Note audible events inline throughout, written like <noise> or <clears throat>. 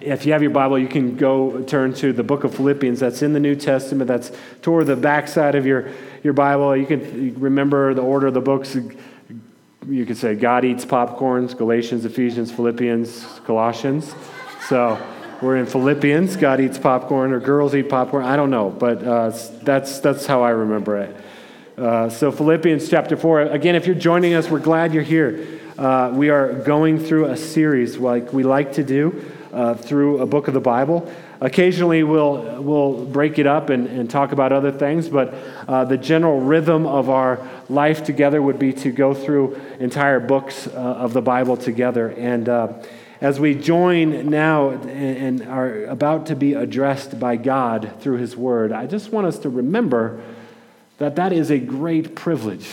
if you have your Bible, you can go turn to the book of Philippians. That's in the New Testament. That's toward the backside of your, your Bible. You can remember the order of the books. You could say God eats popcorns, Galatians, Ephesians, Philippians, Colossians. So we're in Philippians. God eats popcorn, or girls eat popcorn. I don't know, but uh, that's, that's how I remember it. Uh, so, Philippians chapter 4. Again, if you're joining us, we're glad you're here. Uh, we are going through a series like we like to do uh, through a book of the Bible. Occasionally, we'll, we'll break it up and, and talk about other things, but uh, the general rhythm of our life together would be to go through entire books uh, of the Bible together. And uh, as we join now and are about to be addressed by God through His Word, I just want us to remember that that is a great privilege.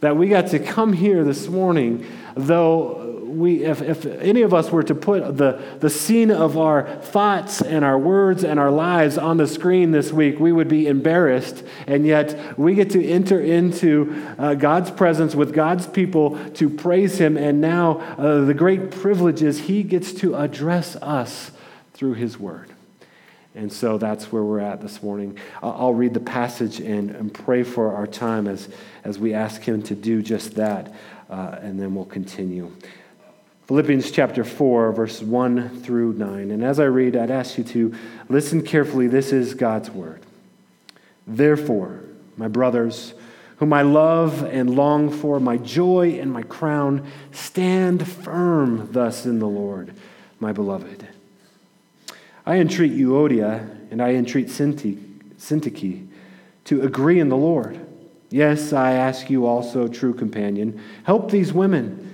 That we got to come here this morning, though we, if, if any of us were to put the, the scene of our thoughts and our words and our lives on the screen this week, we would be embarrassed. And yet, we get to enter into uh, God's presence with God's people to praise Him. And now, uh, the great privilege is He gets to address us through His Word. And so that's where we're at this morning. I'll read the passage and, and pray for our time as, as we ask Him to do just that, uh, and then we'll continue. Philippians chapter 4, verse 1 through 9. And as I read, I'd ask you to listen carefully. This is God's word. Therefore, my brothers, whom I love and long for, my joy and my crown, stand firm thus in the Lord, my beloved. I entreat Euodia and I entreat Syntyche to agree in the Lord. Yes, I ask you also, true companion, help these women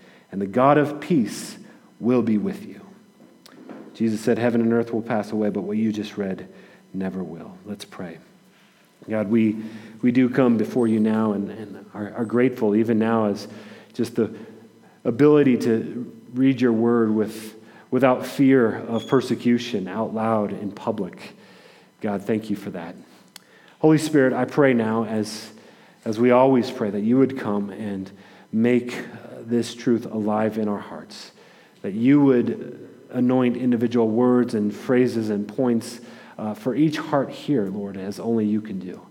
and the God of peace will be with you. Jesus said, Heaven and earth will pass away, but what you just read never will. Let's pray. God, we, we do come before you now and, and are, are grateful, even now, as just the ability to read your word with, without fear of persecution out loud in public. God, thank you for that. Holy Spirit, I pray now, as, as we always pray, that you would come and make this truth alive in our hearts. That you would anoint individual words and phrases and points uh, for each heart here, Lord, as only you can do.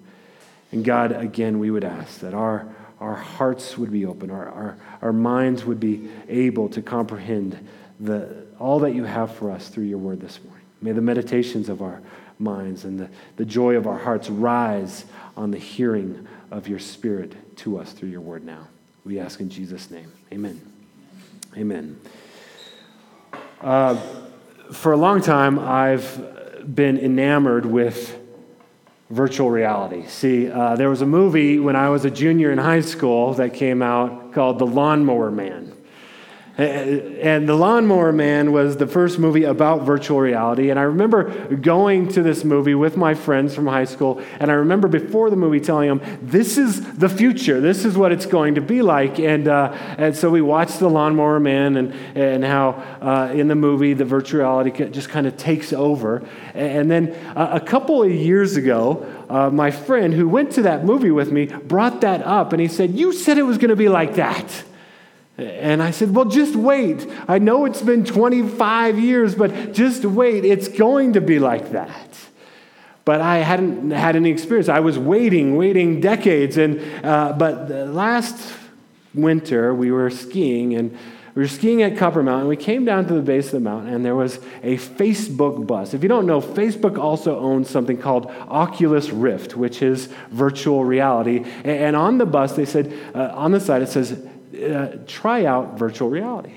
And God, again, we would ask that our, our hearts would be open, our, our, our minds would be able to comprehend the, all that you have for us through your word this morning. May the meditations of our minds and the, the joy of our hearts rise on the hearing of your spirit to us through your word now. We ask in Jesus' name. Amen. Amen. Uh, for a long time, I've been enamored with virtual reality. See, uh, there was a movie when I was a junior in high school that came out called The Lawnmower Man. And The Lawnmower Man was the first movie about virtual reality. And I remember going to this movie with my friends from high school. And I remember before the movie telling them, this is the future. This is what it's going to be like. And, uh, and so we watched The Lawnmower Man and, and how uh, in the movie the virtual reality just kind of takes over. And then uh, a couple of years ago, uh, my friend who went to that movie with me brought that up. And he said, You said it was going to be like that. And I said, Well, just wait. I know it's been 25 years, but just wait. It's going to be like that. But I hadn't had any experience. I was waiting, waiting decades. And, uh, but last winter, we were skiing and we we were skiing at Copper Mountain. We came down to the base of the mountain, and there was a Facebook bus. If you don't know, Facebook also owns something called Oculus Rift, which is virtual reality. And on the bus, they said, uh, on the side, it says, uh, try out virtual reality.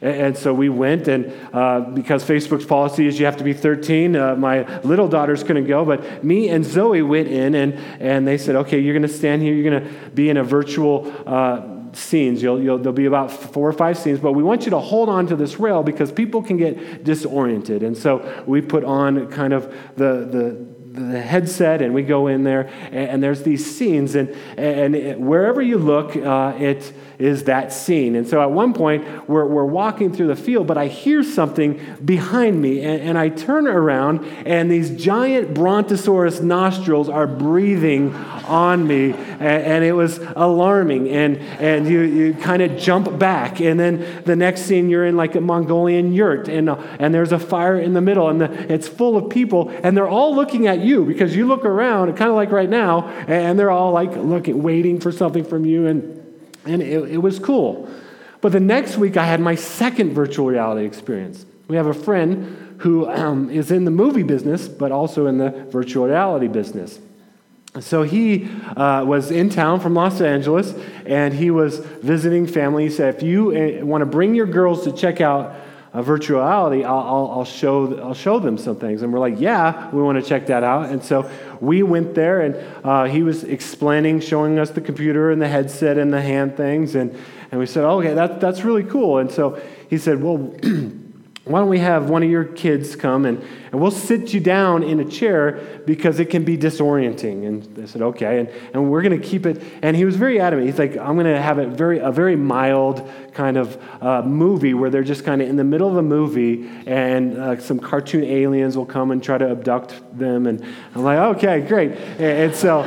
And so we went, and uh, because Facebook's policy is you have to be 13, uh, my little daughters couldn't go, but me and Zoe went in, and, and they said, okay, you're going to stand here, you're going to be in a virtual uh, scenes. You'll, you'll, there'll be about four or five scenes, but we want you to hold on to this rail because people can get disoriented. And so we put on kind of the, the the headset and we go in there and, and there's these scenes and, and it, wherever you look uh, it is that scene. And so at one point, we're, we're walking through the field, but I hear something behind me, and, and I turn around, and these giant brontosaurus nostrils are breathing on me, and, and it was alarming. And, and you, you kind of jump back, and then the next scene, you're in like a Mongolian yurt, and, and there's a fire in the middle, and the, it's full of people, and they're all looking at you because you look around, kind of like right now, and they're all like looking, waiting for something from you, and and it, it was cool. But the next week, I had my second virtual reality experience. We have a friend who um, is in the movie business, but also in the virtual reality business. So he uh, was in town from Los Angeles, and he was visiting family. He said, "If you uh, want to bring your girls to check out uh, virtuality, I'll, I'll, I'll, show, I'll show them some things. And we're like, yeah, we want to check that out. And so we went there, and uh, he was explaining, showing us the computer and the headset and the hand things. And, and we said, okay, that, that's really cool. And so he said, well, <clears throat> why don't we have one of your kids come and, and we'll sit you down in a chair because it can be disorienting. And they said, okay. And, and we're going to keep it. And he was very adamant. He's like, I'm going to have it very, a very mild kind of uh, movie where they're just kind of in the middle of a movie and uh, some cartoon aliens will come and try to abduct them. And I'm like, okay, great. and, and so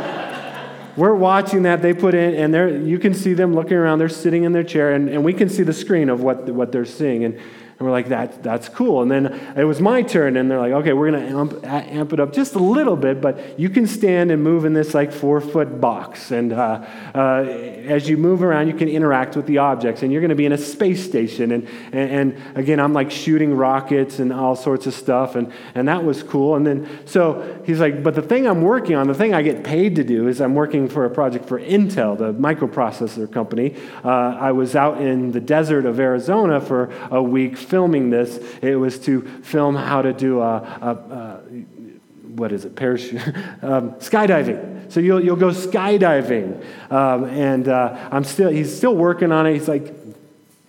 we're watching that they put in and you can see them looking around they're sitting in their chair and, and we can see the screen of what, what they're seeing and and we're like, that, that's cool. And then it was my turn, and they're like, okay, we're going to amp, amp, it up just a little bit, but you can stand and move in this like four foot box. And uh, uh, as you move around, you can interact with the objects, and you're going to be in a space station. And, and, and, again, I'm like shooting rockets and all sorts of stuff, and, and that was cool. And then, so he's like, but the thing I'm working on, the thing I get paid to do is I'm working for a project for Intel, the microprocessor company. Uh, I was out in the desert of Arizona for a week filming this, it was to film how to do a, a, a what is it, parachute, <laughs> um, skydiving. So you'll, you'll go skydiving. Um, and uh, I'm still, he's still working on it. He's like,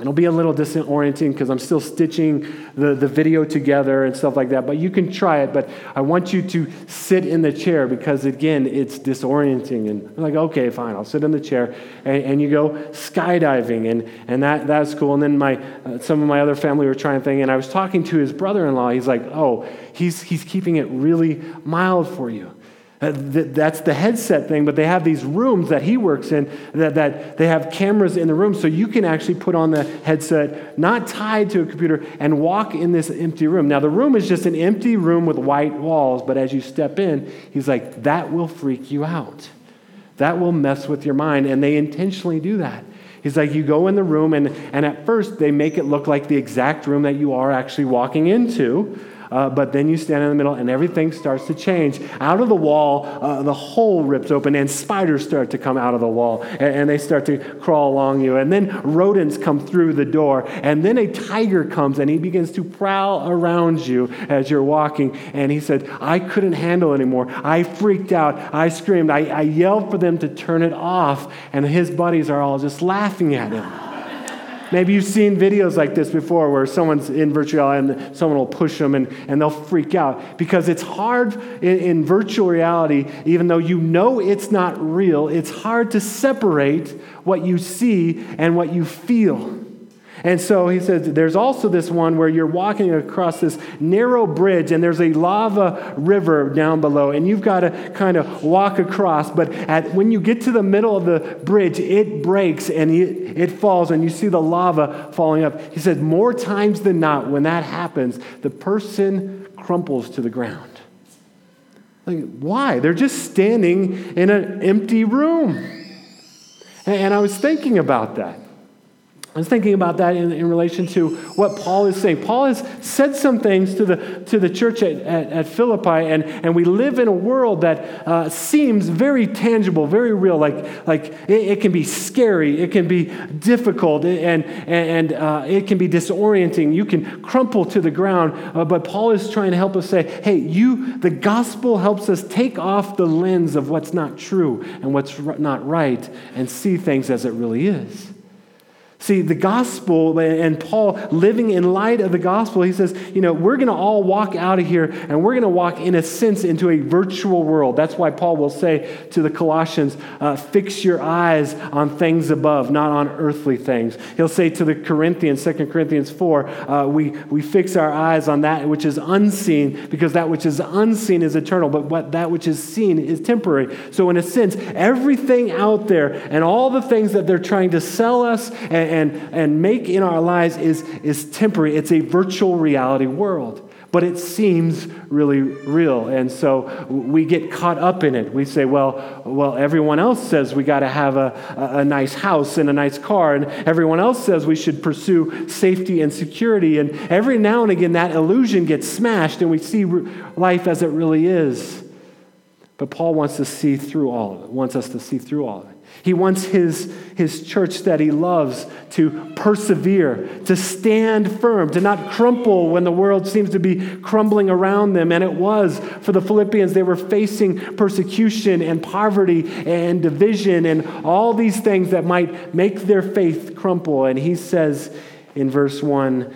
It'll be a little disorienting because I'm still stitching the, the video together and stuff like that, but you can try it. But I want you to sit in the chair because, again, it's disorienting. And I'm like, okay, fine, I'll sit in the chair. And, and you go skydiving, and, and that, that's cool. And then my, uh, some of my other family were trying thing, and I was talking to his brother in law. He's like, oh, he's, he's keeping it really mild for you. Uh, that's the headset thing, but they have these rooms that he works in that, that they have cameras in the room so you can actually put on the headset, not tied to a computer, and walk in this empty room. Now, the room is just an empty room with white walls, but as you step in, he's like, that will freak you out. That will mess with your mind. And they intentionally do that. He's like, you go in the room, and, and at first they make it look like the exact room that you are actually walking into. Uh, but then you stand in the middle and everything starts to change. Out of the wall, uh, the hole rips open and spiders start to come out of the wall and, and, they start to crawl along you. And then rodents come through the door. And then a tiger comes and he begins to prowl around you as you're walking. And he said, I couldn't handle anymore. I freaked out. I screamed. I, I yelled for them to turn it off. And his buddies are all just laughing at him. Maybe you've seen videos like this before where someone's in virtual reality and someone will push them and, and they'll freak out because it's hard in, in virtual reality, even though you know it's not real, it's hard to separate what you see and what you feel. And so he says, there's also this one where you're walking across this narrow bridge and there's a lava river down below, and you've got to kind of walk across. But at, when you get to the middle of the bridge, it breaks and it, it falls, and you see the lava falling up. He said, more times than not, when that happens, the person crumples to the ground. Like, why? They're just standing in an empty room. And I was thinking about that. I was thinking about that in, in relation to what Paul is saying. Paul has said some things to the, to the church at, at, at Philippi, and, and we live in a world that uh, seems very tangible, very real. Like, like it, it, can be scary, it can be difficult, and, and uh, it can be disorienting. You can crumple to the ground. Uh, but Paul is trying to help us say, hey, you, the gospel helps us take off the lens of what's not true and what's not right and see things as it really is. See, the gospel and Paul living in light of the gospel, he says, you know, we're going to all walk out of here and we're going to walk, in a sense, into a virtual world. That's why Paul will say to the Colossians, uh, fix your eyes on things above, not on earthly things. He'll say to the Corinthians, 2 Corinthians 4, uh, we, we fix our eyes on that which is unseen because that which is unseen is eternal, but what that which is seen is temporary. So, in a sense, everything out there and all the things that they're trying to sell us and and, and make in our lives is, is temporary. It's a virtual reality world, but it seems really real. And so we get caught up in it. We say, well, well everyone else says we got to have a, a, a nice house and a nice car, and everyone else says we should pursue safety and security. And every now and again, that illusion gets smashed, and we see life as it really is. But Paul wants to see through all of it, wants us to see through all of it. He wants his, his church that he loves to persevere, to stand firm, to not crumple when the world seems to be crumbling around them. And it was for the Philippians. They were facing persecution and poverty and division and all these things that might make their faith crumple. And he says in verse 1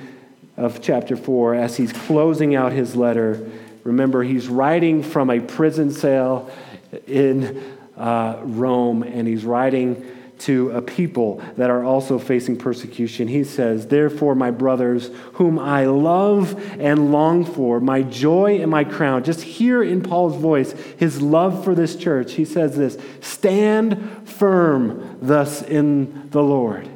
of chapter 4, as he's closing out his letter, remember, he's writing from a prison cell in uh, Rome, and he's writing to a people that are also facing persecution. He says, Therefore, my brothers, whom I love and long for, my joy and my crown, just hear in Paul's voice his love for this church. He says this Stand firm thus in the Lord.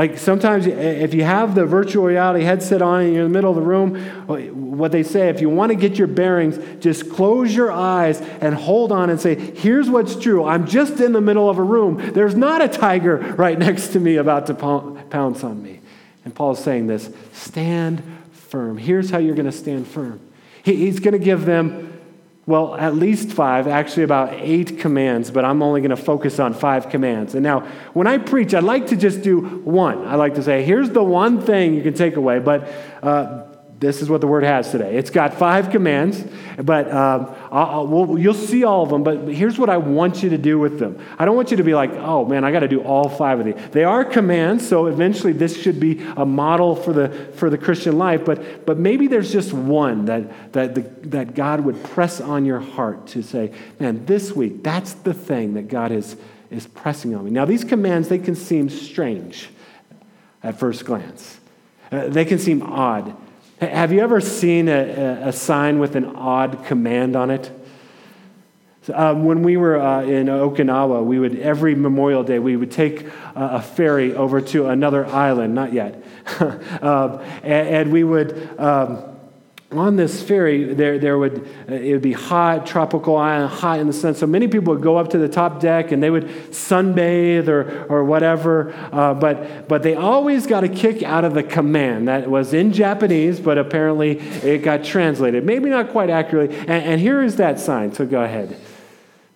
Like sometimes, if you have the virtual reality headset on and you're in the middle of the room, uh, what they say, if you want to get your bearings, just close your eyes and hold on and say, Here's what's true. I'm just in the middle of a room. There's not a tiger right <laughs> next to me about to pounce on me. And Paul's saying this stand firm. Here's how you're going to stand firm. He's going to give them well, at least five, actually about eight commands, but I'm only going to focus on five commands. And now, when I preach, I like to just do one. I like to say, here's the one thing you can take away, but uh, this is what the word has today. It's got five commands, but um, I'll, we'll, you'll see all of them. But here's what I want you to do with them. I don't want you to be like, oh man, I got to do all five of these. They are commands, so eventually this should be a model for the for the Christian life. But but maybe there's just one that that the, that God would press on your heart to say, man, this week that's the thing that God is is pressing on me. Now these commands they can seem strange at first glance. Uh, they can seem odd. Have you ever seen a, a sign with an odd command on it? Um, when we were uh, in Okinawa, we would every Memorial Day we would take uh, a ferry over to another island. Not yet, <laughs> um, and, and, we would. Um, on this ferry, there, there would, uh, it would be hot, tropical island, hot in the sun. So many people would go up to the top deck and they would sunbathe or, or whatever. Uh, but, but they always got a kick out of the command that was in Japanese, but apparently it got translated. Maybe not quite accurately. And, and here is that sign. So go ahead.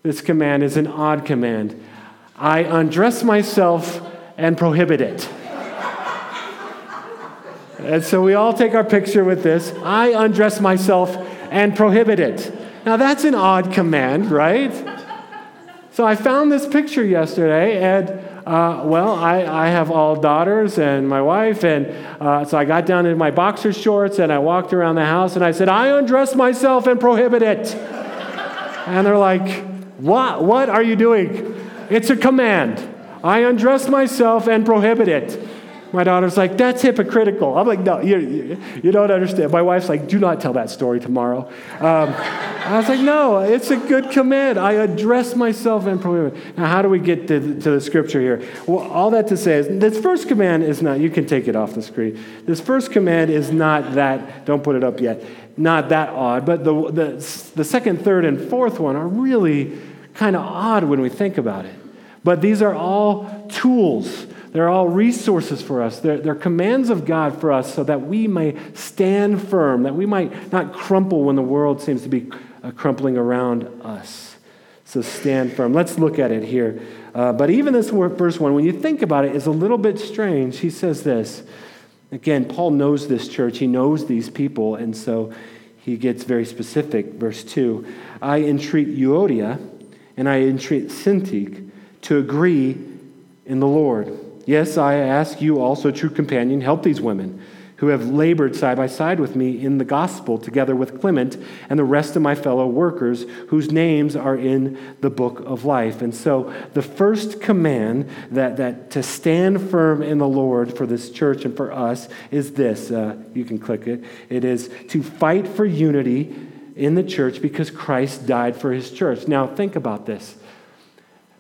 This command is an odd command. I undress myself and prohibit it. And so we all take our picture with this. I undress myself and prohibit it. Now that's an odd command, right? So I found this picture yesterday, and uh, well, I, I, have all daughters and my wife, and uh, so I got down in my boxer shorts and I walked around the house and I said, I undress myself and prohibit it. and they're like, What? What are you doing? It's a command. I undress myself and prohibit it. My daughter's like, that's hypocritical. I'm like, no, you, you don't understand. My wife's like, do not tell that story tomorrow. Um, I was like, no, it's a good command. I address myself and prohibit. Now, how do we get to, to the scripture here? Well, all that to say is this first command is not, you can take it off the screen. This first command is not that, don't put it up yet, not that odd, but the, the, the second, third, and fourth one are really kind of odd when we think about it. But these are all tools They're all resources for us. They're, they're commands of God for us so that we may stand firm, that we might not crumple when the world seems to be uh, crumpling around us. So stand firm. Let's look at it here. Uh, but even this first one, when you think about it, is a little bit strange. He says this. Again, Paul knows this church, he knows these people, and so he gets very specific. Verse 2 I entreat Euodia and I entreat Syntyche to agree in the Lord. Yes, I ask you also, true companion, help these women who have labored side by side with me in the gospel, together with Clement and the rest of my fellow workers, whose names are in the book of life. And so, the first command that, that to stand firm in the Lord for this church and for us is this. Uh, you can click it. It is to fight for unity in the church because Christ died for his church. Now, think about this.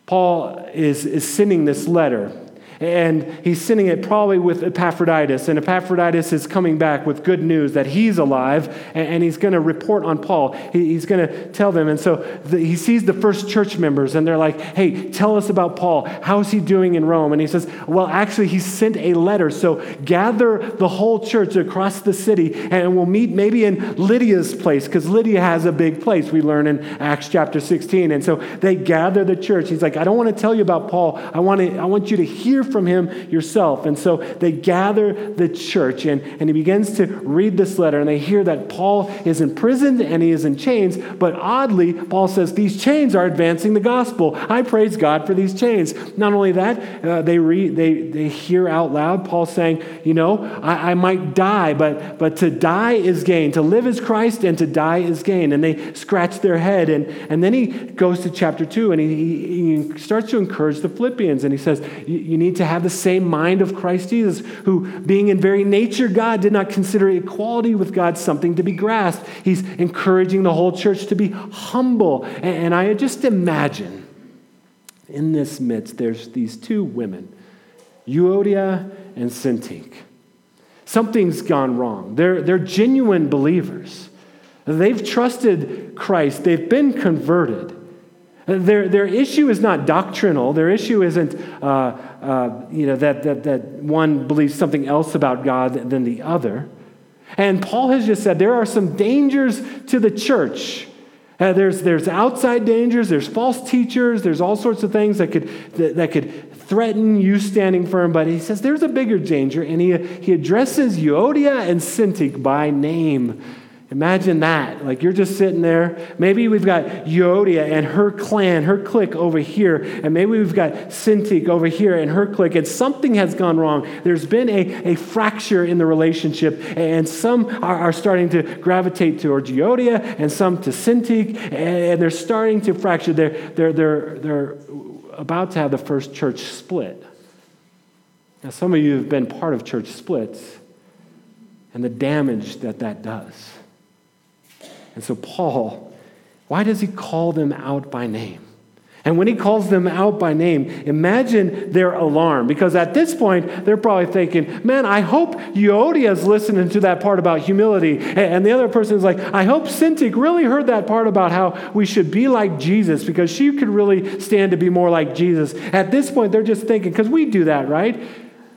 Paul is, is sending this letter and he's sending it probably with Epaphroditus. And Epaphroditus is coming back with good news that he's alive and, he's going to report on Paul. he's going to tell them. And so he sees the first church members and they're like, hey, tell us about Paul. How's he doing in Rome? And he says, well, actually, he sent a letter. So gather the whole church across the city and we'll meet maybe in Lydia's place because Lydia has a big place, we learn in Acts chapter 16. And so they gather the church. He's like, I don't want to tell you about Paul. I want, to, I want you to hear from him yourself. And so they gather the church, and, and he begins to read this letter, and they hear that Paul is imprisoned and he is in chains. But oddly, Paul says, These chains are advancing the gospel. I praise God for these chains. Not only that, uh, they, read, they, they hear out loud Paul saying, You know, I, I might die, but, but to die is gain. To live is Christ, and to die is gain. And they scratch their head. And, and then he goes to chapter 2, and he, he starts to encourage the Philippians, and he says, You need to have the same mind of Christ Jesus, who, being in very nature God, did not consider equality with God something to be grasped. He's encouraging the whole church to be humble. And, and I just imagine in this midst, there's these two women, Euodia and Syntyche. Something's gone wrong. They're, they're genuine believers. They've trusted Christ, they've been converted. Their, their issue is not doctrinal. Their issue isn't, uh, uh, you know, that, that, that one believes something else about God than the other. And Paul has just said there are some dangers to the church. Uh, there's, there's outside dangers, there's false teachers, there's all sorts of things that could, that, that could threaten you standing firm. But he says there's a bigger danger, and he, he addresses Euodia and Syntyche by name. Imagine that. Like you're just sitting there. Maybe we've got Euodia and her clan, her clique over here. And maybe we've got Syntyche over here and her clique. And something has gone wrong. There's been a, a fracture in the relationship. And some are, are starting to gravitate towards Euodia and some to Syntyche. And they're starting to fracture. They're, they're, they're, they're about to have the first church split. Now, some of you have been part of church splits and the damage that that does. And so, Paul, why does he call them out by name? And when he calls them out by name, imagine their alarm. Because at this point, they're probably thinking, man, I hope Euodia is listening to that part about humility. And the other person is like, I hope Syntyche really heard that part about how we should be like Jesus because she could really stand to be more like Jesus. At this point, they're just thinking, because we do that, right?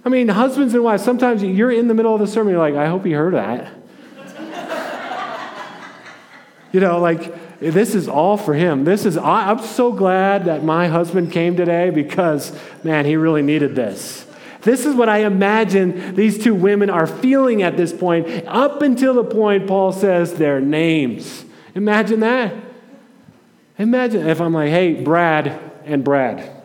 I mean, husbands and wives, sometimes you're in the middle of the sermon, you're like, I hope he heard that. You know, like, this is all for him. This is, I'm so glad that my husband came today because, man, he really needed this. This is what I imagine these two women are feeling at this point, up until the point Paul says their names. Imagine that. Imagine if I'm like, hey, Brad and Brad,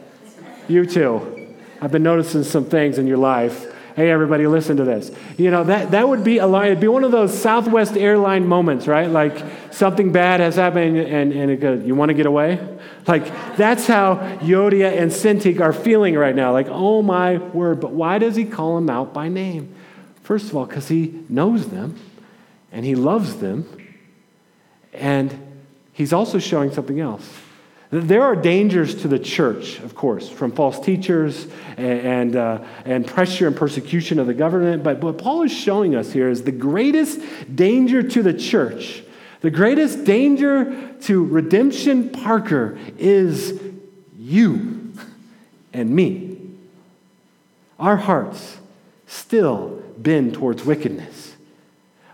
you two, I've been noticing some things in your life hey, everybody, listen to this. You know, that, that would be a it'd be one of those Southwest airline moments, right? Like something bad has happened and, and it goes, you want to get away? Like that's how Euodia and Syntyche are feeling right now. Like, oh my word. But why does he call them out by name? First of all, because he knows them and he loves them. And he's also showing something else. There are dangers to the church, of course, from false teachers and, and, uh, and, pressure and persecution of the government. But what Paul is showing us here is the greatest danger to the church, the greatest danger to Redemption Parker is you and me. our hearts still bend towards wickedness.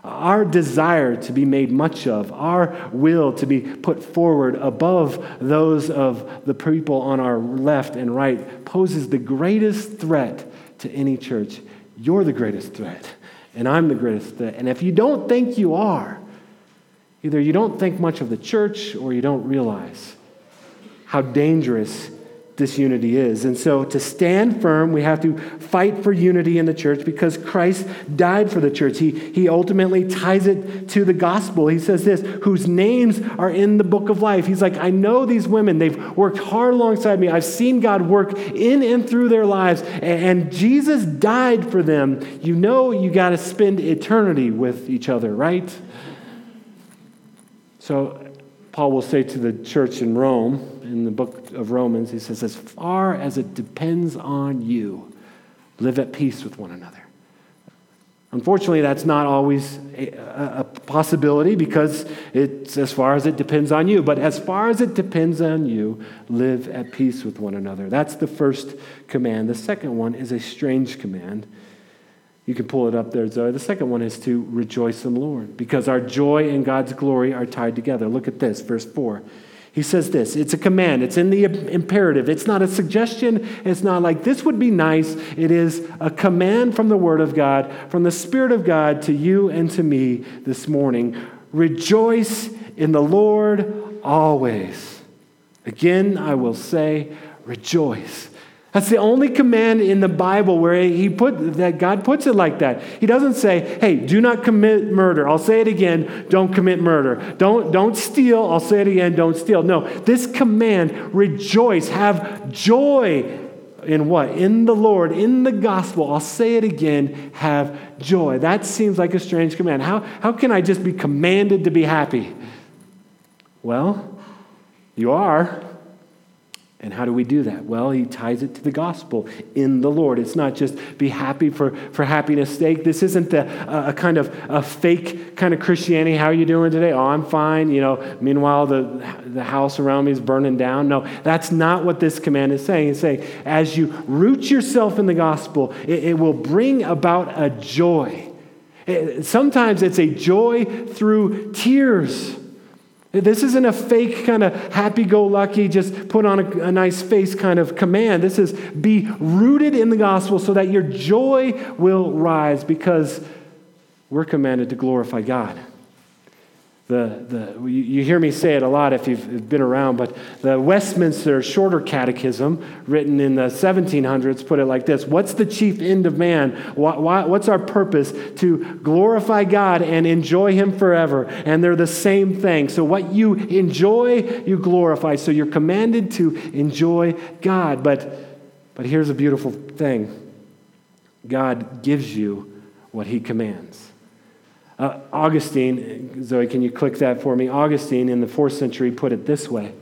Our desire to be made much of, our will to be put forward above those of the people on our left and right poses the greatest threat to any church. You're the greatest threat, and I'm the greatest threat. And if you don't think you are, either you don't think much of the church or you don't realize how dangerous disunity is. And so, to stand firm, we have to fight for unity in the church because Christ died for the church. He, he ultimately ties it to the gospel. He says this whose names are in the book of life. He's like, I know these women. They've worked hard alongside me. I've seen God work in and through their lives, and, and Jesus died for them. You know, you got to spend eternity with each other, right? So, Paul will say to the church in Rome, in the book of Romans, he says, As far as it depends on you, live at peace with one another. Unfortunately, that's not always a, a, possibility because it's as far as it depends on you. But as far as it depends on you, live at peace with one another. That's the first command. The second one is a strange command. You can pull it up there, Zoe. The second one is to rejoice in the Lord because our joy and God's glory are tied together. Look at this, verse 4. He says this it's a command, it's in the imperative. It's not a suggestion, it's not like this would be nice. It is a command from the Word of God, from the Spirit of God to you and to me this morning. Rejoice in the Lord always. Again, I will say, rejoice. That's the only command in the Bible where he put that God puts it like that. He doesn't say, "Hey, do not commit murder." I'll say it again, don't commit murder. Don't don't steal. I'll say it again, don't steal. No, this command, rejoice, have joy in what? In the Lord, in the gospel. I'll say it again, have joy. That seems like a strange command. How how can I just be commanded to be happy? Well, you are. And how do we do that? Well, he ties it to the gospel in the Lord. It's not just be happy for, for happiness' sake. This isn't the, a kind of a fake kind of Christianity. How are you doing today? Oh, I'm fine. You know, meanwhile, the, the house around me is burning down. No, that's not what this command is saying. It's saying, as you root yourself in the gospel, it, it will bring about a joy. It, sometimes it's a joy through tears. This isn't a fake kind of happy go lucky, just put on a, a, nice face kind of command. This is be rooted in the gospel so that your joy will rise because we're commanded to glorify God the, the, you hear me say it a lot if you've been around, but the Westminster Shorter Catechism, written in the 1700s, put it like this What's the chief end of man? What's our purpose? To glorify God and enjoy Him forever. And they're the same thing. So, what you enjoy, you glorify. So, you're commanded to enjoy God. But, but here's a beautiful thing God gives you what He commands. Uh, Augustine, Zoe, can you click that for me? Augustine in the fourth century put it this way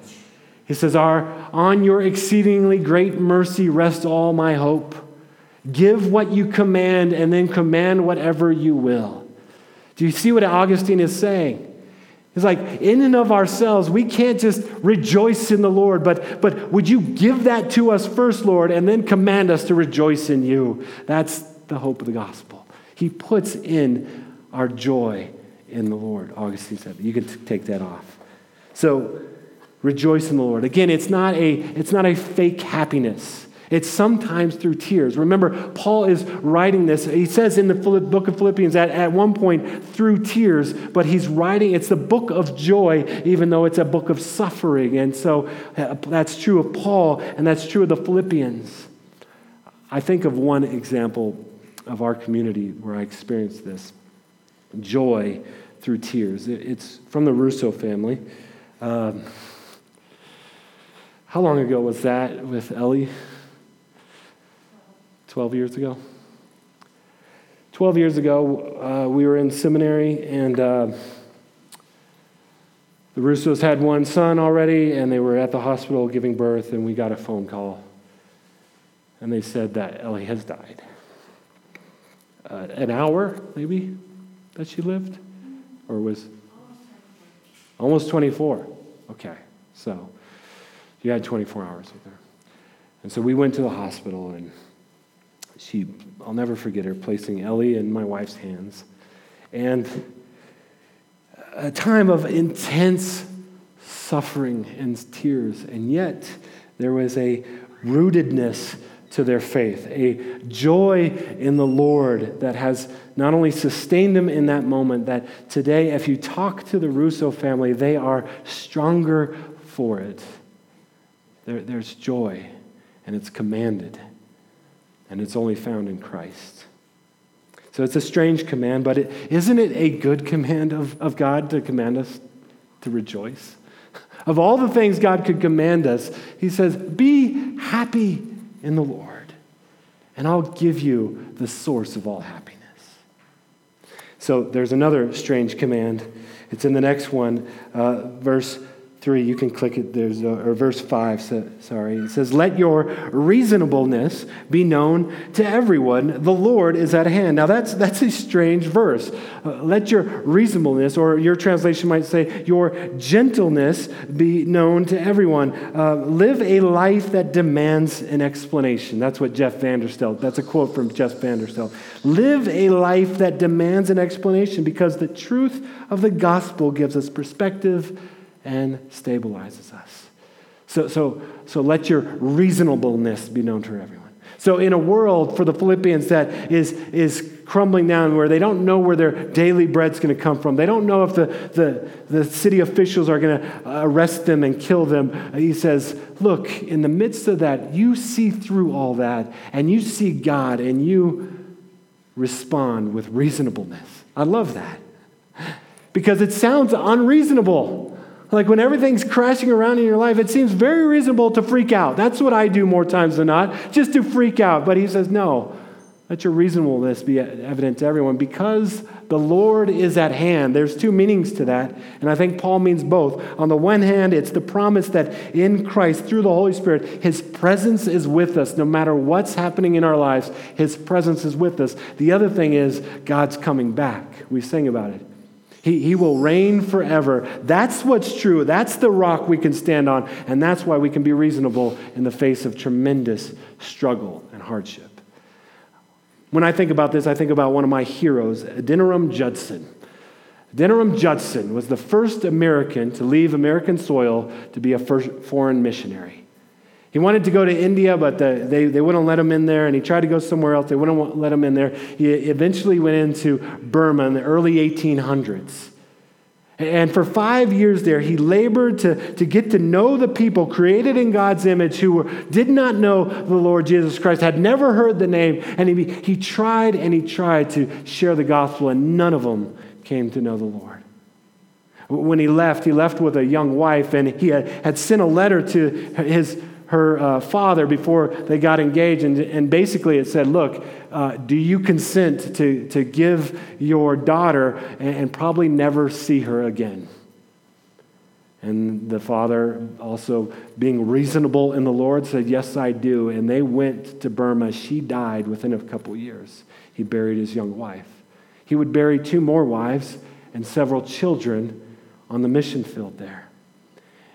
He says, Our, On your exceedingly great mercy rests all my hope. Give what you command, and then command whatever you will. Do you see what Augustine is saying? It's like, in and of ourselves, we can't just rejoice in the Lord, but, but would you give that to us first, Lord, and then command us to rejoice in you? That's the hope of the gospel. He puts in our joy in the Lord. Augustine said, you can t- take that off. So rejoice in the Lord. Again, it's not a, it's not a fake happiness. It's sometimes through tears. Remember, Paul is writing this. He says in the book of Philippians at, at one point through tears, but he's writing, it's the book of joy, even though it's a book of suffering. And so uh, that's true of Paul, and that's true of the Philippians. I think of one example of our community where I experienced this joy through tears. It's from the Russo family. Um, how long ago was that with Ellie? 12 years ago? 12 years ago, uh, we were in seminary, and uh, the Russos had one son already, and they were at the hospital giving birth, and we got a phone call. And they said that Ellie has died. Uh, an hour, maybe, that she lived? Or was almost 24? Okay, so you had 24 hours with her. And so we went to the hospital, and she, I'll never forget her, placing Ellie in my wife's hands. And a time of intense suffering and tears. And yet, there was a rootedness to their faith, a joy in the Lord that has not only sustained them in that moment, that today, if you talk to the Russo family, they are stronger for it. There, there's joy, and it's commanded, and it's only found in Christ. So it's a strange command, but is not it a good command of, of God to command us to rejoice? <laughs> Of all the things God could command us, He says, Be happy in the Lord, and I'll give you the source of all happiness. So there's another strange command. It's in the next one, uh, verse 3, you can click it, there's a, or verse 5, so, sorry. It says, Let your reasonableness be known to everyone. The Lord is at hand. Now, that's, that's a strange verse. Uh, let your reasonableness, or your translation might say, your gentleness be known to everyone. Uh, live a life that demands an explanation. That's what Jeff Vanderstelt, that's a quote from Jeff Vanderstelt. Live a life that demands an explanation because the truth of the gospel gives us perspective and stabilizes us. So, so, so let your reasonableness be known to everyone. So, in a world for the Philippians that is, is crumbling down, where they don't know where their daily bread's going to come from, they don't know if the, the, the city officials are going to arrest them and kill them, uh, he says, Look, in the midst of that, you see through all that, and you see God, and you respond with reasonableness. I love that because it sounds unreasonable. Like when everything's crashing around in your life, it seems very reasonable to freak out. That's what I do more times than not, just to freak out. But he says, no, let your reasonableness be evident to everyone because the Lord is at hand. There's two meanings to that, and I think Paul means both. On the one hand, it's the promise that in Christ, through the Holy Spirit, his presence is with us no matter what's happening in our lives. His presence is with us. The other thing is God's coming back. We sing about it. He, he will reign forever. That's what's true. That's the rock we can stand on. And that's why we can be reasonable in the face of tremendous struggle and hardship. When I think about this, I think about one of my heroes, Adoniram Judson. Adoniram Judson was the first American to leave American soil to be a foreign missionary. He wanted to go to India, but the, they, they wouldn't let him in there, and he tried to go somewhere else. They wouldn't let him in there. He eventually went into Burma in the early 1800s. And for five years there, he labored to, to get to know the people created in God's image who were, did not know the Lord Jesus Christ, had never heard the name. And he, he tried and he tried to share the gospel, and none of them came to know the Lord. When he left, he left with a young wife, and he had, had sent a letter to his her uh, father before they got engaged. And, and basically, it said, Look, uh, do you consent to, to give your daughter and, and probably never see her again? And the father, also being reasonable in the Lord, said, Yes, I do. And they went to Burma. She died within a couple years. He buried his young wife. He would bury two more wives and several children on the mission field there.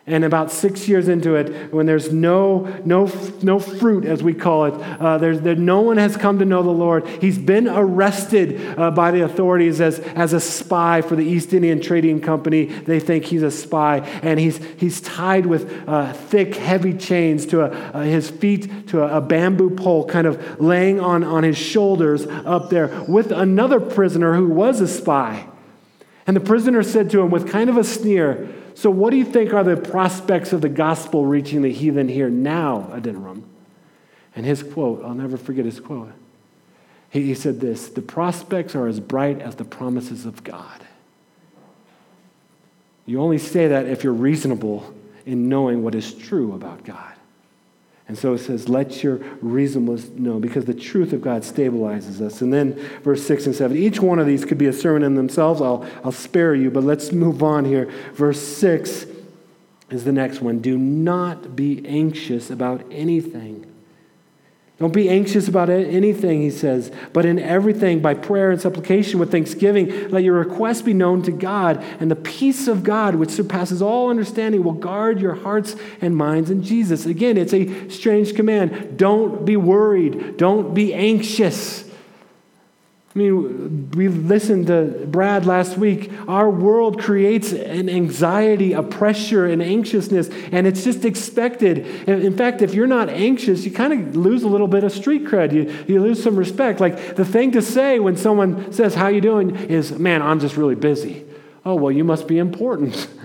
And about six years into it, when there's no, no, no fruit, as we call it, uh, there's, there, no one has come to know the Lord. He's been arrested uh, by the authorities as, as a spy for the East Indian Trading Company. They think he's a spy. And he's, he's tied with uh, thick, heavy chains to a, uh, his feet to a, a bamboo pole, kind of laying on, on his shoulders up there with another prisoner who was a spy. And the prisoner said to him with kind of a sneer, so, what do you think are the prospects of the gospel reaching the heathen here now, Adoniram? And his quote, I'll never forget his quote. He, he said this The prospects are as bright as the promises of God. You only say that if you're reasonable in knowing what is true about God. And so it says, let your reasonableness know, because the truth of God stabilizes us. And then verse 6 and 7. Each one of these could be a sermon in themselves. I'll, I'll spare you, but let's move on here. Verse 6 is the next one. Do not be anxious about anything. Don't be anxious about anything, he says, but in everything, by prayer and supplication with thanksgiving, let your requests be known to God, and the peace of God, which surpasses all understanding, will guard your hearts and minds in Jesus. Again, it's a strange command. Don't be worried, don't be anxious. I mean, we listened to Brad last week. Our world creates an anxiety, a pressure, an anxiousness, and it's just expected. In fact, if you're not anxious, you kind of lose a little bit of street cred. You, you lose some respect. Like the thing to say when someone says, How you doing? is, Man, I'm just really busy. Oh, well, you must be important. <laughs>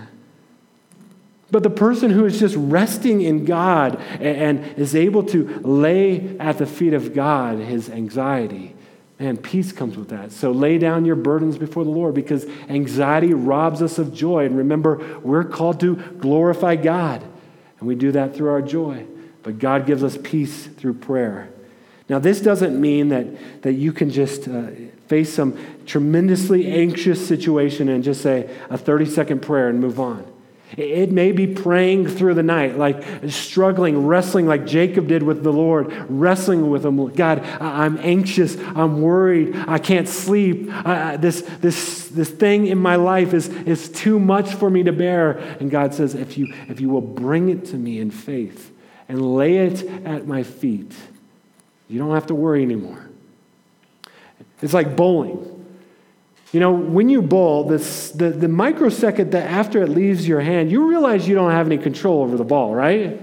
But the person who is just resting in God and, and is able to lay at the feet of God his anxiety Man, peace comes with that. So lay down your burdens before the Lord because anxiety robs us of joy. And remember, we're called to glorify God, and we do that through our joy. But God gives us peace through prayer. Now, this doesn't mean that, that you can just uh, face some tremendously anxious situation and just say a 30 second prayer and move on. It may be praying through the night, like struggling, wrestling like Jacob did with the Lord, wrestling with him. God, I'm anxious. I'm worried. I can't sleep. this, this, this thing in my life is, is too much for me to bear. And God says, if you, if you will bring it to me in faith and lay it at my feet, you don't have to worry anymore. It's like bowling. You know, when you bowl, this, the, the microsecond that after it leaves your hand, you realize you don't have any control over the ball, right?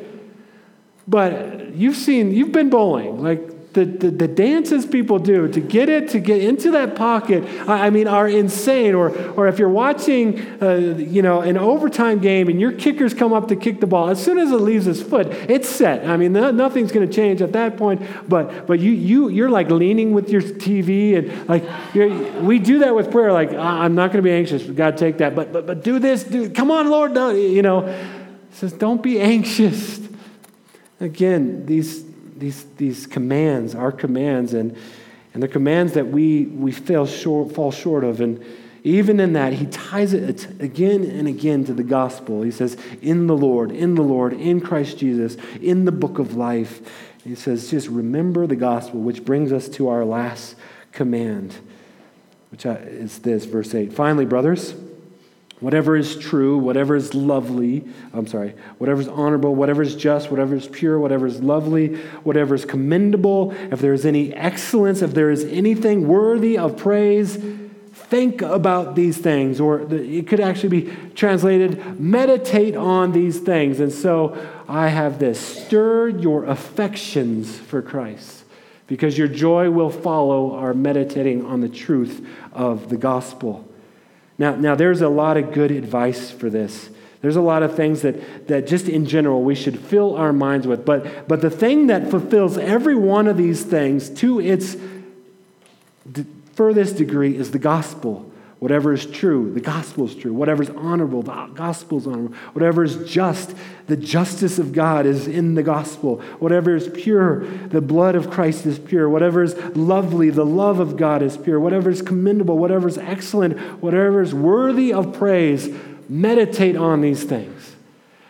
But you've seen, you've been bowling. Like the, the, the, dances people do to get it to get into that pocket i mean are insane. Or, or if you're watching uh, you know an overtime game and your kickers come up to kick the ball as soon as it leaves his foot it's set. I mean nothing's going to change at that point. But but you you you're like leaning with your tv and like we do that with prayer like i'm not going to be anxious. God take that. But but but do this do come on lord no you know? Says don't be anxious. Again these these, these commands, our commands, and, and the commands that we, we fail short, fall short of. And even in that, he ties it again and again to the gospel. He says, In the Lord, in the Lord, in Christ Jesus, in the book of life. He says, just remember the gospel, which brings us to our last command, which uh, is this, verse 8. Finally, brothers, Whatever is true, whatever is lovely, I'm sorry, whatever is honorable, whatever is just, whatever is pure, whatever is lovely, whatever is commendable, if there is any excellence, if there is anything worthy of praise, think about these things. Or it could actually be translated, meditate on these things. And so I have this stir your affections for Christ, because your joy will follow our meditating on the truth of the gospel. Now, now there's a lot of good advice for this. There's a lot of things that, that just in general we should fill our minds with. But, but the thing that fulfills every one of these things to its d- furthest degree is the gospel. Whatever is true, the gospel is true. Whatever is honorable, the gospel is honorable. Whatever is just, the justice of God is in the gospel. Whatever is pure, the blood of Christ is pure. Whatever is lovely, the love of God is pure. Whatever is commendable, whatever is excellent, whatever is worthy of praise, meditate on these things.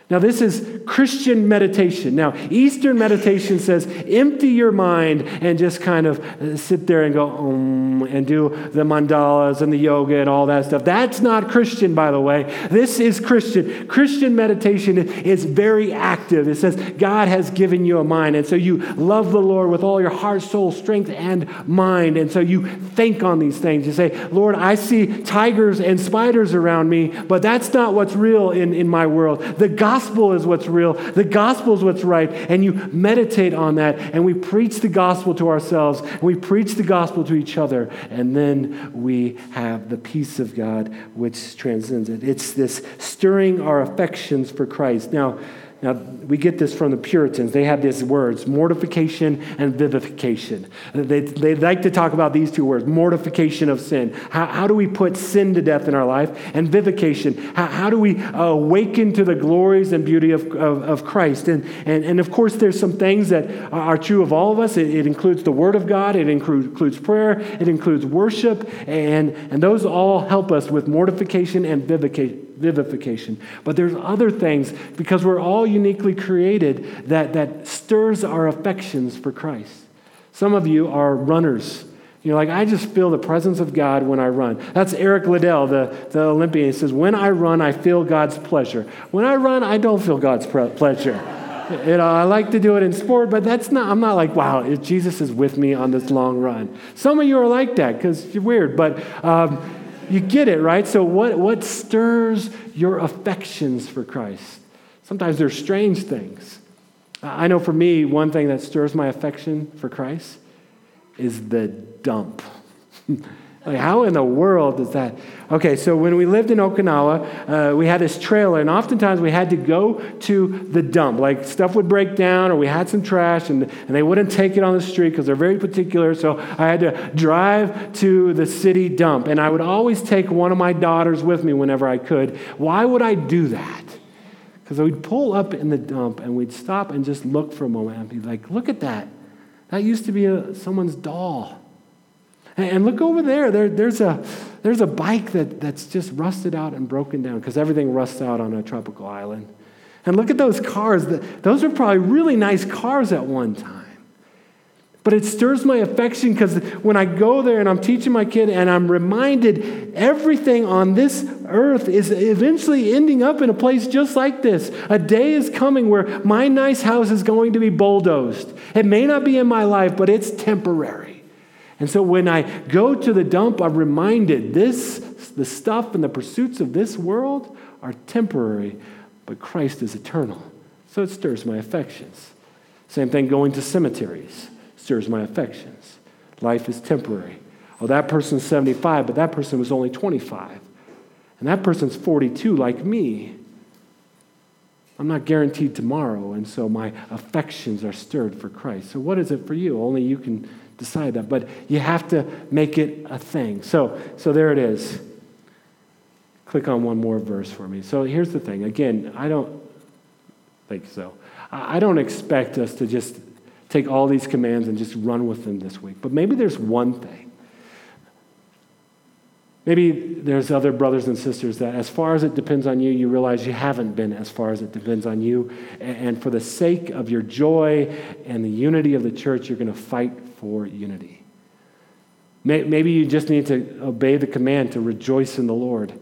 Now, this is Christian meditation. Now, Eastern meditation says empty your mind and just kind of uh, sit there and go, um, and do the mandalas and the yoga and all that stuff. That's not Christian, by the way. This is Christian. Christian meditation is very active. It says God has given you a mind. And so you love the Lord with all your heart, soul, strength, and mind. And so you think on these things. You say, Lord, I see tigers and spiders around me, but that's not what's real in, in my world. The God gospel is what's real, the gospel is what's right, and you meditate on that, and we preach the gospel to ourselves, and we preach the gospel to each other, and then we have the peace of God which transcends it. It's this stirring our affections for Christ. Now, now, we get this from the Puritans. They have these words, mortification and vivification. They, they like to talk about these two words, mortification of sin. How, how do we put sin to death in our life? And vivification. How, how do we uh, awaken to the glories and beauty of, of, of, Christ? And, and, and of course, there's some things that are true of all of us. It, it includes the Word of God, it includes, includes prayer, it includes worship, and, and those all help us with mortification and vivification vivification. But there's other things because we're all uniquely created that, that stirs our affections for Christ. Some of you are runners. You're like, I just feel the presence of God when I run. That's Eric Liddell, the, the Olympian. He says, When I run, I feel God's pleasure. When I run, I don't feel God's pre- pleasure. <laughs> you know, I like to do it in sport, but that's not, I'm not like, wow, Jesus is with me on this long run. Some of you are like that because you're weird, but um, you get it, right? So, what, what stirs your affections for Christ? Sometimes they're strange things. I know for me, one thing that stirs my affection for Christ is the dump. <laughs> like, how in the world is that? Okay, so when we lived in Okinawa, uh, we had this trailer, and oftentimes we had to go to the dump. Like, stuff would break down, or we had some trash, and, and they wouldn't take it on the street because they're very particular. So I had to drive to the city dump, and I would always take one of my daughters with me whenever I could. Why would I do that? Because we'd pull up in the dump and we'd stop and just look for a moment and be like, look at that. That used to be a, someone's doll. And, look over there. there there's, a, there's a bike that, that's just rusted out and broken down because everything rusts out on a tropical island. And look at those cars. Those were probably really nice cars at one time. But it stirs my affection because when I go there and I'm teaching my kid and I'm reminded everything on this earth is eventually ending up in a place just like this. A day is coming where my nice house is going to be bulldozed. It may not be in my life, but it's temporary. And so when I go to the dump, I'm reminded this, the stuff and the pursuits of this world are temporary, but Christ is eternal. So it stirs my affections. Same thing going to cemeteries stirs my affections. Life is temporary. Oh, that person's 75, but that person was only 25. And that person's 42, like me. I'm not guaranteed tomorrow, and so my affections are stirred for Christ. So, what is it for you? Only you can decide that, but you have to make it a thing. So, so there it is. Click on one more verse for me. So, here's the thing. Again, I don't think so. I don't expect us to just take all these commands and just run with them this week. But maybe there's one thing. Maybe there's other brothers and sisters that, as far as it depends on you, you realize you haven't been as far as it depends on you. And for the sake of your joy and the unity of the church, you're going to fight for unity. Maybe you just need to obey the command to rejoice in the Lord.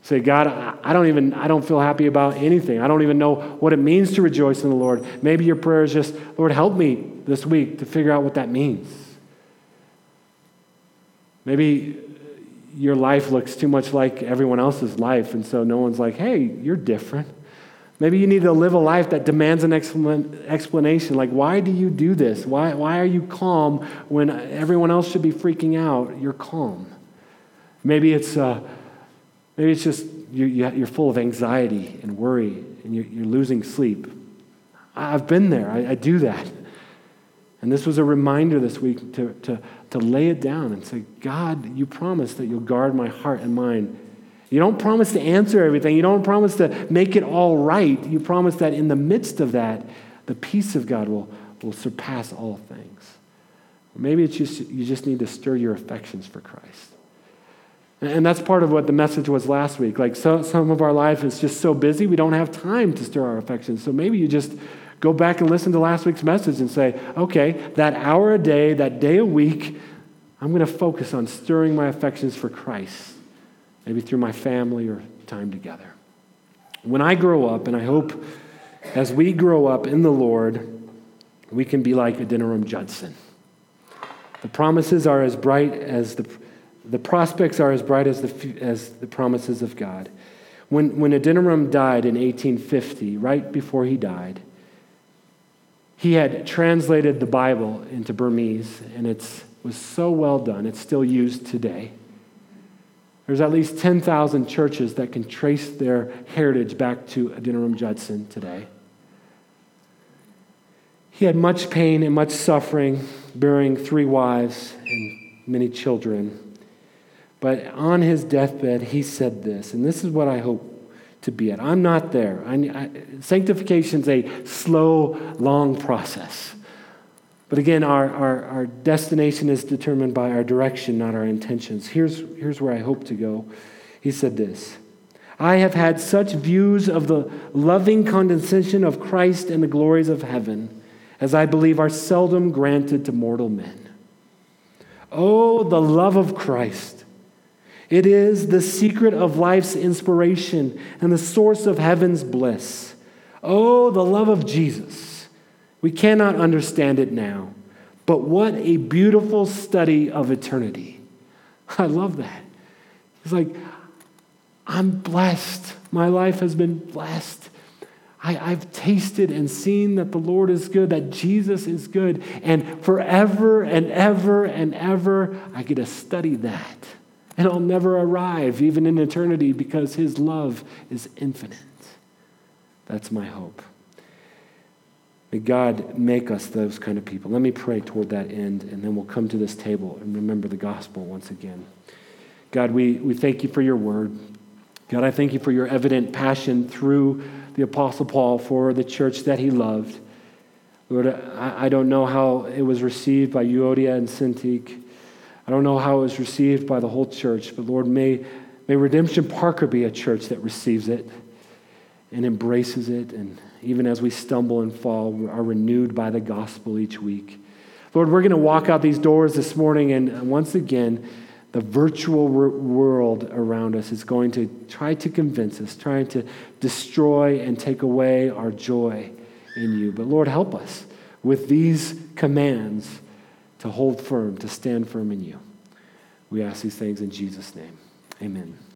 Say, God, I don't even, I don't feel happy about anything. I don't even know what it means to rejoice in the Lord. Maybe your prayer is just, Lord, help me this week to figure out what that means. Maybe your life looks too much like everyone else's life, and so no one's like, hey, you're different. Maybe you need to live a life that demands an explanation. Like, why do you do this? Why, why are you calm when everyone else should be freaking out? You're calm. Maybe it's, uh, maybe it's just you, you're full of anxiety and worry, and you're, you're losing sleep. I've been there. I, I do that. And this was a reminder this week to, to, to lay it down and say, God, you promise that you'll guard my heart and mind. You don't promise to answer everything. You don't promise to make it all right. You promise that in the midst of that, the peace of God will, will surpass all things. maybe it's just, you just need to stir your affections for Christ. And that's part of what the message was last week. Like so, some of our life is just so busy, we don't have time to stir our affections. So maybe you just Go back and listen to last week's message and say, okay, that hour a day, that day a week, I'm going to focus on stirring my affections for Christ, maybe through my family or time together. When I grow up, and I hope as we grow up in the Lord, we can be like Adoniram Judson. The promises are as bright as the, the prospects are as bright as the, as the promises of God. When, when Adoniram died in 1850, right before he died, he had translated the Bible into Burmese, and it was so well done, it's still used today. There's at least 10,000 churches that can trace their heritage back to Adoniram Judson today. He had much pain and much suffering, bearing three wives and many children. But on his deathbed, he said this, and this is what I hope to be at. I'm not there. I, sanctification is a slow, long process. But again, our, our, our destination is determined by our direction, not our intentions. Here's, here's where I hope to go. He said this I have had such views of the loving condescension of Christ and the glories of heaven as I believe are seldom granted to mortal men. Oh, the love of Christ. It is the secret of life's inspiration and the source of heaven's bliss. Oh, the love of Jesus. We cannot understand it now, but what a beautiful study of eternity. <laughs> I love that. It's like, I'm blessed. My life has been blessed. I, have tasted and seen that the Lord is good, that Jesus is good, and forever and ever and ever, I get to study that. And I'll never arrive, even in eternity, because His love is infinite. That's my hope. May God make us those kind of people. Let me pray toward that end, and then we'll come to this table and remember the gospel once again. God, we, we thank you for your word. God, I thank you for your evident passion through the Apostle Paul for the church that he loved. Lord, I, I don't know how it was received by Euodia and Syntyche. I don't know how it was received by the whole church, but Lord, may, may Redemption Parker be a church that receives it and embraces it, and even as we stumble and fall, are renewed by the gospel each week. Lord, we're going to walk out these doors this morning, and once again, the virtual world around us is going to try to convince us, trying to destroy and take away our joy in you. But Lord, help us with these commands to hold firm, to stand firm in you. We ask these things in Jesus' name. Amen.